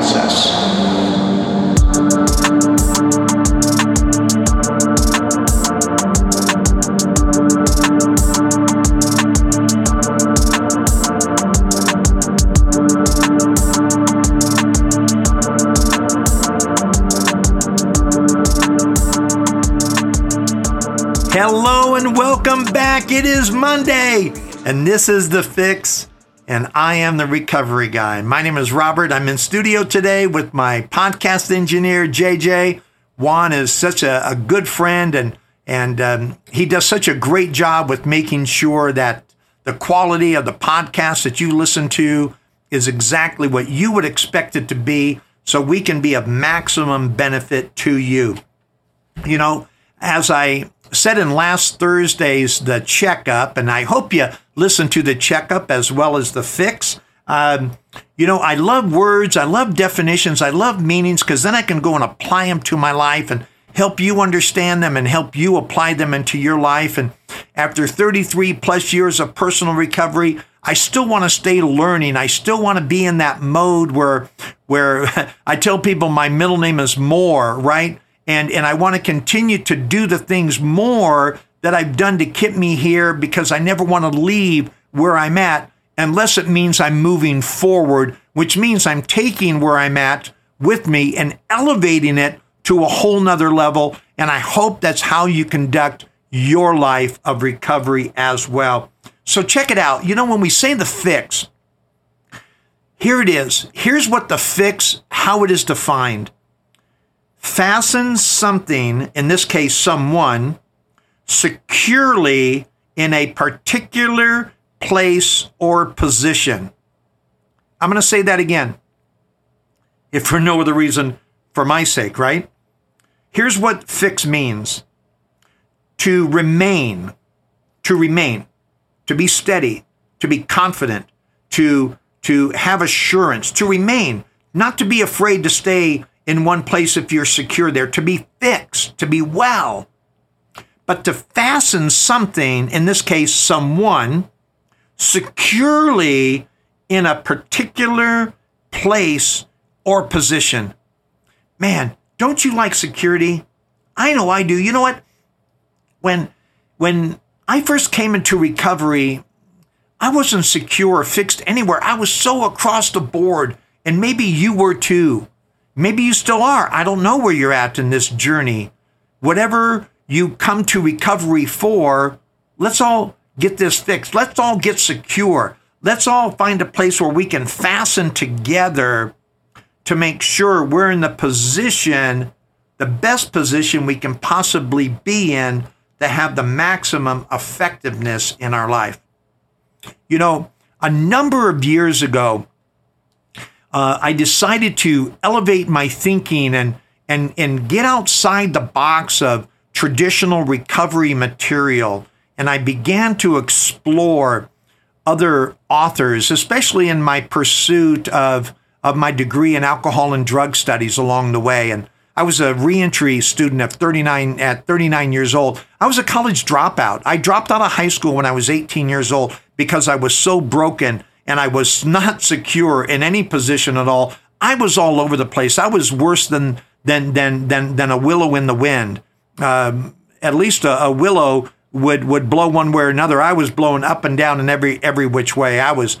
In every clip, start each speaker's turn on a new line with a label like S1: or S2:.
S1: process.
S2: Hello and welcome back. It is Monday, and this is The Fix, and I am the recovery guy. My name is Robert. I'm in studio today with my podcast engineer, JJ. Juan is such a, a good friend, and, and um, he does such a great job with making sure that the quality of the podcast that you listen to is exactly what you would expect it to be so we can be of maximum benefit to you. You know, as I said in last Thursday's the checkup, and I hope you listen to the checkup as well as the fix. Um, you know, I love words, I love definitions, I love meanings because then I can go and apply them to my life and help you understand them and help you apply them into your life. And after 33 plus years of personal recovery, I still want to stay learning. I still want to be in that mode where, where I tell people my middle name is more, right? And and I want to continue to do the things more that I've done to keep me here because I never want to leave where I'm at unless it means I'm moving forward, which means I'm taking where I'm at with me and elevating it to a whole nother level. And I hope that's how you conduct your life of recovery as well. So check it out. You know, when we say the fix, here it is. Here's what the fix, how it is defined fasten something, in this case, someone, securely in a particular place or position. I'm going to say that again, if for no other reason, for my sake, right? Here's what fix means to remain, to remain, to be steady, to be confident, to, to have assurance, to remain, not to be afraid to stay in one place if you're secure there, to be fixed, to be well. But to fasten something, in this case, someone, securely in a particular place or position. Man, don't you like security? I know I do. You know what? When when I first came into recovery, I wasn't secure or fixed anywhere. I was so across the board, and maybe you were too. Maybe you still are. I don't know where you're at in this journey. Whatever you come to recovery for, let's all get this fixed. Let's all get secure. Let's all find a place where we can fasten together to make sure we're in the position, the best position we can possibly be in to have the maximum effectiveness in our life. You know, a number of years ago, uh, I decided to elevate my thinking and and and get outside the box of traditional recovery material, and I began to explore other authors, especially in my pursuit of of my degree in alcohol and drug studies along the way. And I was a reentry student at 39 at 39 years old. I was a college dropout. I dropped out of high school when I was 18 years old because I was so broken and I was not secure in any position at all. I was all over the place. I was worse than than than than than a willow in the wind. Um, at least a, a, willow would would blow one way or another. I was blown up and down in every every which way. I was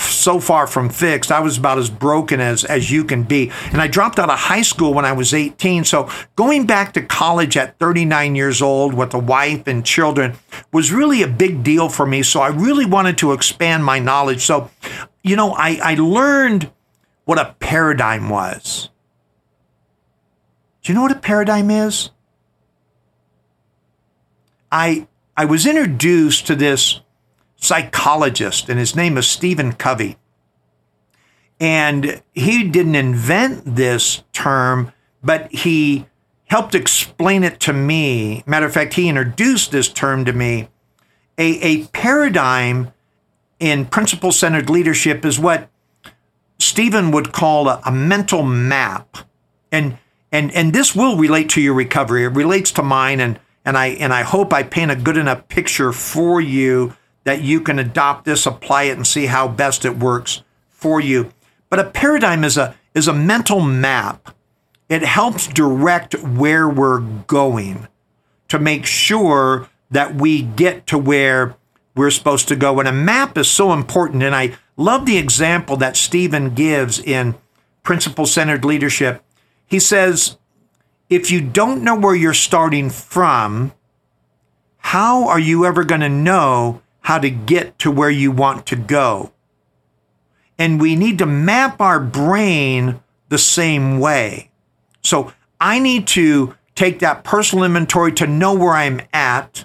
S2: so far from fixed. I was about as broken as as you can be. And I dropped out of high school when I was 18. So going back to college at 39 years old with a wife and children was really a big deal for me. So I really wanted to expand my knowledge. So, you know, I, I learned what a paradigm was. Do you know what a paradigm is? I I was introduced to this psychologist, and his name is Stephen Covey. And he didn't invent this term, but he helped explain it to me. Matter of fact, he introduced this term to me. A, a paradigm in principle centered leadership is what Stephen would call a, a mental map. And and and this will relate to your recovery. It relates to mine and and I and I hope I paint a good enough picture for you that you can adopt this, apply it, and see how best it works for you. But a paradigm is a is a mental map. It helps direct where we're going to make sure that we get to where we're supposed to go. And a map is so important. And I love the example that Stephen gives in Principle Centered Leadership. He says, if you don't know where you're starting from, how are you ever going to know how to get to where you want to go? And we need to map our brain the same way. So I need to take that personal inventory to know where I'm at.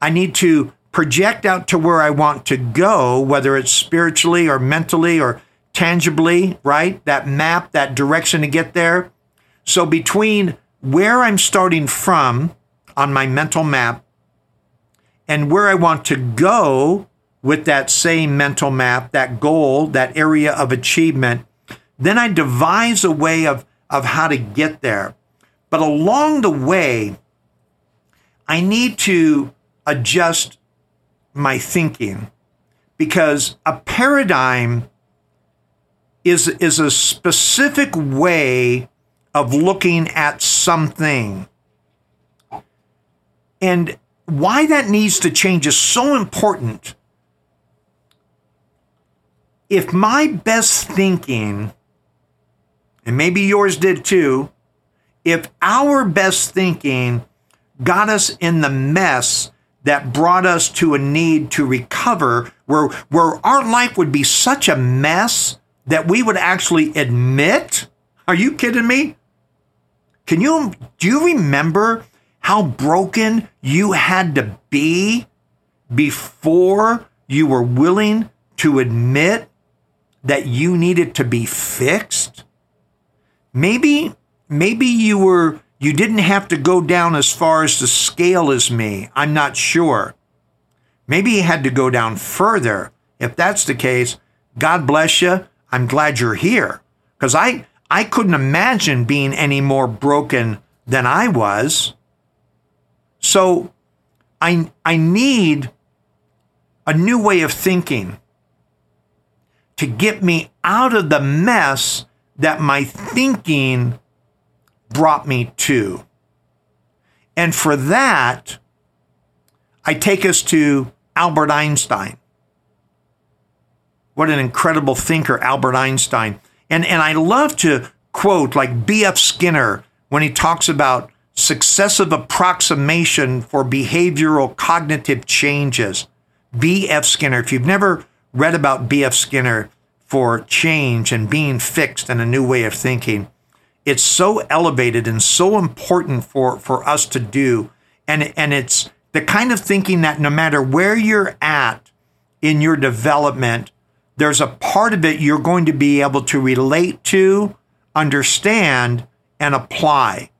S2: I need to project out to where I want to go, whether it's spiritually or mentally or tangibly, right? That map, that direction to get there. So between where I'm starting from on my mental map and where I want to go with that same mental map, that goal, that area of achievement, then I devise a way of, of how to get there. But along the way, I need to adjust my thinking because a paradigm is, is a specific way of looking at something. And why that needs to change is so important. If my best thinking, and maybe yours did too, if our best thinking got us in the mess that brought us to a need to recover, where, where our life would be such a mess that we would actually admit, are you kidding me? Can you, do you remember how broken you had to be before you were willing to admit that you needed to be fixed? Maybe, maybe you were, you didn't have to go down as far as the scale as me. I'm not sure. Maybe you had to go down further. If that's the case, God bless you. I'm glad you're here. Because I, I couldn't imagine being any more broken than I was. So I, I need a new way of thinking to get me out of the mess that my thinking brought me to. And for that, I take us to Albert Einstein. What an incredible thinker, Albert Einstein. And, and I love to quote like B.F. Skinner when he talks about successive approximation for behavioral cognitive changes. B.F. Skinner. If you've never read about B.F. Skinner for change and being fixed and a new way of thinking, it's so elevated and so important for, for us to do. And, and it's the kind of thinking that no matter where you're at in your development, there's a part of it you're going to be able to relate to, understand, and apply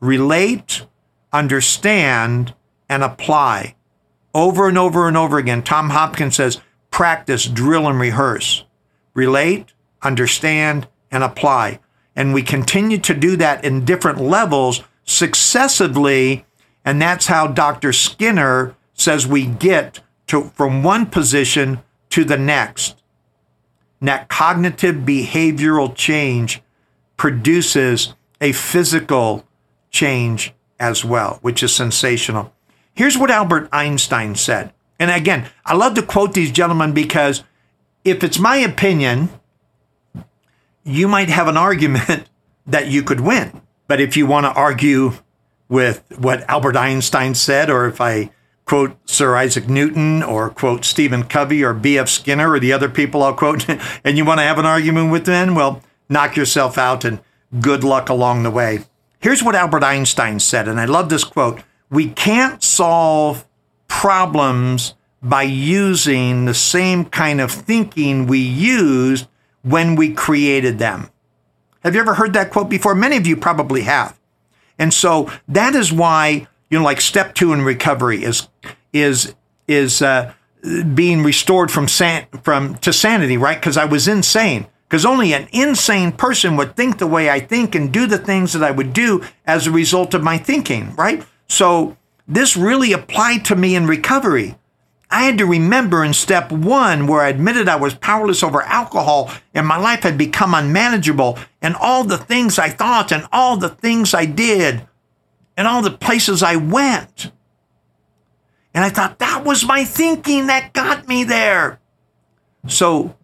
S2: relate, understand, and apply. Over and over and over again, Tom Hopkins says, practice, drill, and rehearse. Relate, understand, and apply. And we continue to do that in different levels successively. And that's how Dr. Skinner says we get to, from one position to the next. And that cognitive behavioral change produces a physical change as well, which is sensational. Here's what Albert Einstein said. And again, I love to quote these gentlemen because if it's my opinion, you might have an argument that you could win. But if you want to argue with what Albert Einstein said, or if I quote Sir Isaac Newton or quote Stephen Covey or B.F. Skinner or the other people I'll quote, and you want to have an argument with them, well, knock yourself out and good luck along the way. Here's what Albert Einstein said, and I love this quote We can't solve problems by using the same kind of thinking we used when we created them. Have you ever heard that quote before? Many of you probably have. And so that is why, you know, like step two in recovery is, is, is, uh, being restored from san- from to sanity, right? Because I was insane because only an insane person would think the way I think and do the things that I would do as a result of my thinking, right? So this really applied to me in recovery. I had to remember in step one, where I admitted I was powerless over alcohol and my life had become unmanageable, and all the things I thought, and all the things I did, and all the places I went. And I thought that was my thinking that got me there. So,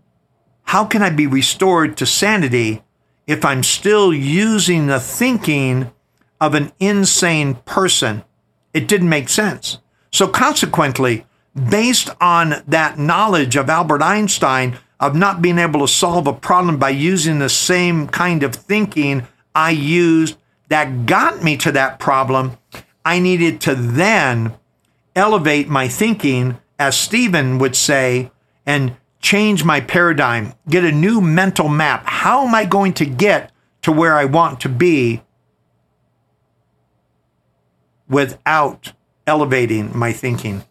S2: how can I be restored to sanity if I'm still using the thinking of an insane person? It didn't make sense. So, consequently, based on that knowledge of Albert Einstein of not being able to solve a problem by using the same kind of thinking I used that got me to that problem, I needed to then elevate my thinking, as Stephen would say, and change my paradigm, get a new mental map. How am I going to get to where I want to be without elevating my thinking?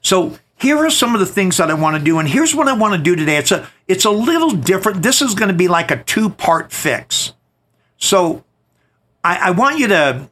S2: So here are some of the things that I want to do, and here's what I want to do today. It's a it's a little different. This is going to be like a two part fix. So I, I want you to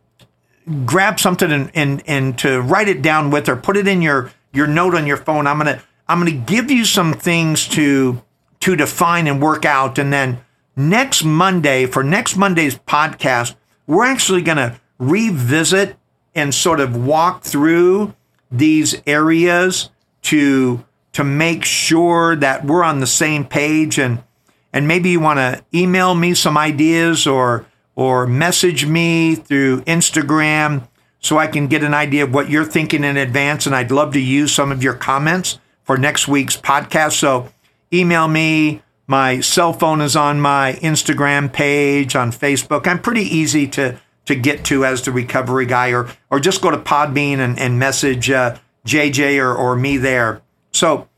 S2: grab something and, and and to write it down with or put it in your your note on your phone. I'm gonna I'm gonna give you some things to to define and work out, and then next Monday for next Monday's podcast, we're actually gonna revisit and sort of walk through these areas to to make sure that we're on the same page and and maybe you want to email me some ideas or or message me through Instagram so I can get an idea of what you're thinking in advance and I'd love to use some of your comments for next week's podcast so email me my cell phone is on my Instagram page on Facebook I'm pretty easy to to get to as the recovery guy, or or just go to Podbean and, and message uh, JJ or, or me there. So,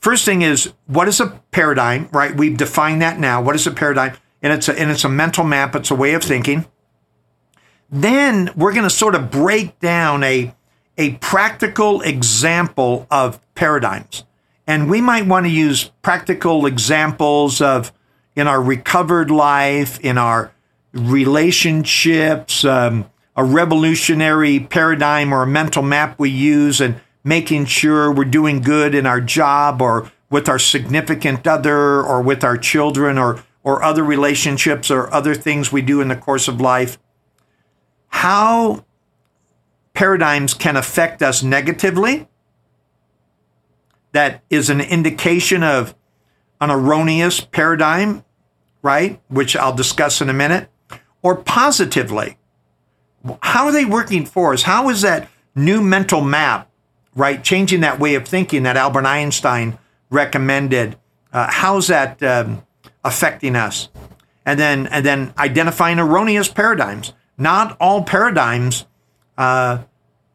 S2: first thing is, what is a paradigm? Right, we've defined that now. What is a paradigm? And it's a, and it's a mental map. It's a way of thinking. Then we're going to sort of break down a a practical example of paradigms, and we might want to use practical examples of in our recovered life, in our relationships, um, a revolutionary paradigm or a mental map we use, and making sure we're doing good in our job or with our significant other or with our children or, or other relationships or other things we do in the course of life. How paradigms can affect us negatively. That is an indication of an erroneous paradigm, right? Which I'll discuss in a minute or positively? How are they working for us? How is that new mental map, right? Changing that way of thinking that Albert Einstein recommended. Uh, how's that um, affecting us? And then, and then identifying erroneous paradigms. Not all paradigms uh,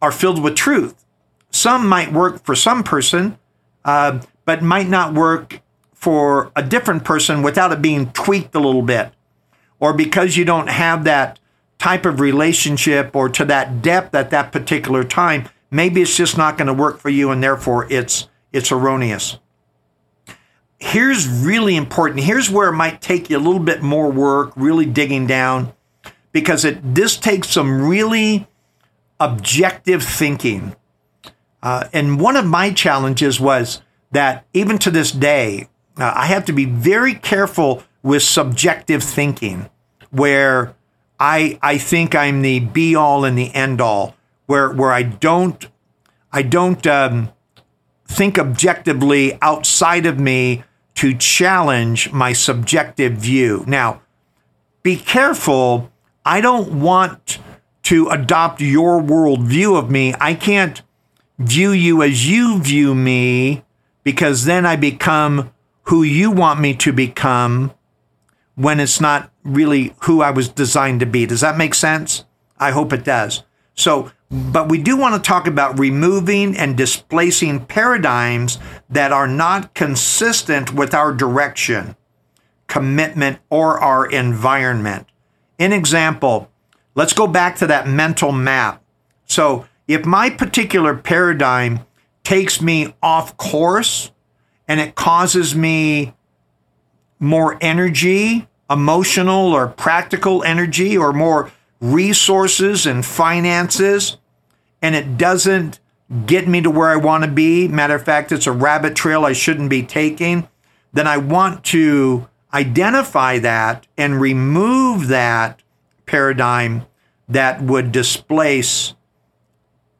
S2: are filled with truth. Some might work for some person, uh, but might not work for a different person without it being tweaked a little bit or because you don't have that type of relationship or to that depth at that particular time, maybe it's just not going to work for you and therefore it's it's erroneous. Here's really important. Here's where it might take you a little bit more work, really digging down because it this takes some really objective thinking. Uh, and one of my challenges was that even to this day, uh, I have to be very careful with subjective thinking where I I think I'm the be all and the end all where where I don't I don't um, think objectively outside of me to challenge my subjective view. Now, be careful. I don't want to adopt your worldview of me. I can't view you as you view me because then I become who you want me to become when it's not really who I was designed to be. Does that make sense? I hope it does. So, but we do want to talk about removing and displacing paradigms that are not consistent with our direction, commitment, or our environment. In example, let's go back to that mental map. So, if my particular paradigm takes me off course and it causes me more energy emotional or practical energy or more resources and finances, and it doesn't get me to where I want to be. Matter of fact, it's a rabbit trail I shouldn't be taking. Then I want to identify that and remove that paradigm that would displace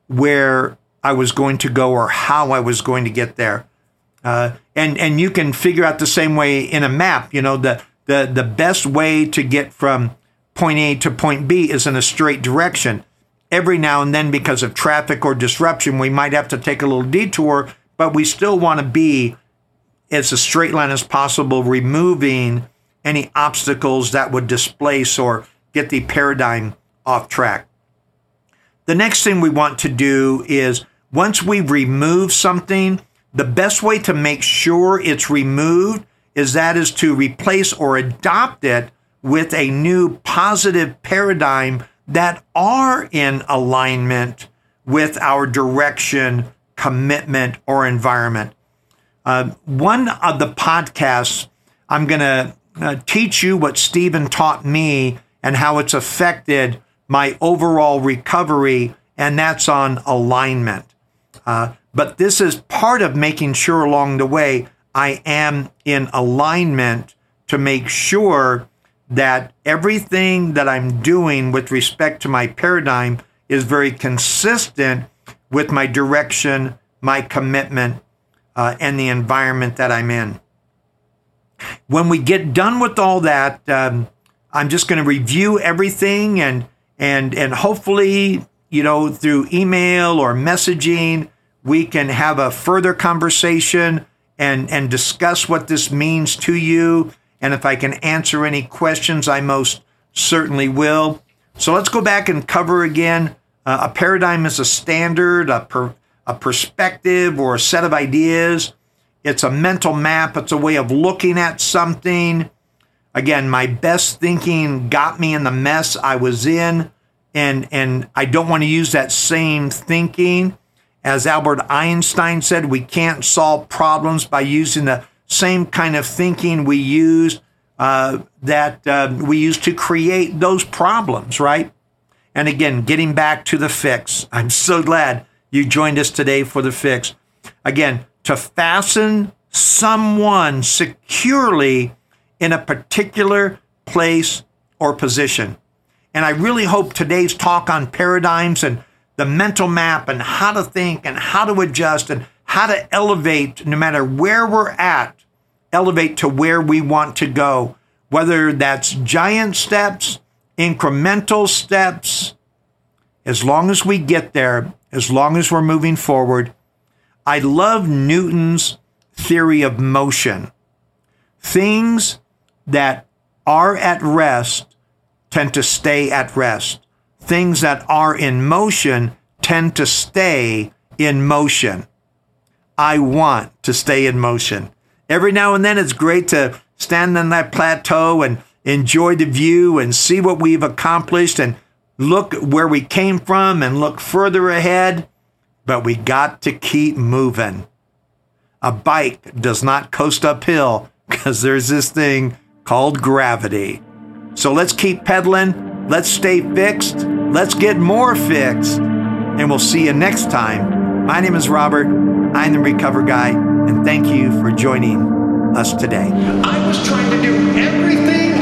S2: where I was going to go or how I was going to get there. Uh, and and you can figure out the same way in a map. You know the the the best way to get from point A to point B is in a straight direction. Every now and then, because of traffic or disruption, we might have to take a little detour, but we still want to be as a straight line as possible, removing any obstacles that would displace or get the paradigm off track. The next thing we want to do is once we remove something, the best way to make sure it's removed is that is to replace or adopt it with a new positive paradigm that are in alignment with our direction, commitment, or environment. Uh, one of the podcasts, I'm going to uh, teach you what Stephen taught me and how it's affected my overall recovery, and that's on alignment. Uh, but this is part of making sure along the way I am in alignment to make sure that everything that I'm doing with respect to my paradigm is very consistent with my direction, my commitment, uh, and the environment that I'm in. When we get done with all that, um, I'm just going to review everything and and and hopefully, you know, through email or messaging, we can have a further conversation and and discuss what this means to you. And if I can answer any questions, I most certainly will. So let's go back and cover again. Uh, a paradigm is a standard, a, per, a perspective, or a set of ideas. It's a mental map, it's a way of looking at something. Again, my best thinking got me in the mess I was in, and, and I don't want to use that same thinking. As Albert Einstein said, we can't solve problems by using the same kind of thinking we use uh, that uh, we use to create those problems, right? And again, getting back to the fix. I'm so glad you joined us today for the fix. Again, to fasten someone securely in a particular place or position. And I really hope today's talk on paradigms and the mental map and how to think and how to adjust and how to elevate no matter where we're at, elevate to where we want to go, whether that's giant steps, incremental steps, as long as we get there, as long as we're moving forward. I love Newton's theory of motion. Things that are at rest tend to stay at rest things that are in motion tend to stay in motion. I want to stay in motion. Every now and then it's great to stand on that plateau and enjoy the view and see what we've accomplished and look where we came from and look further ahead. But we got to keep moving. A bike does not coast uphill because there's this thing called gravity. So let's keep pedaling Let's stay fixed. Let's get more fixed. And we'll see you next time. My name is Robert. I'm the Recover Guy. And thank you for joining us today.
S1: I was trying to do everything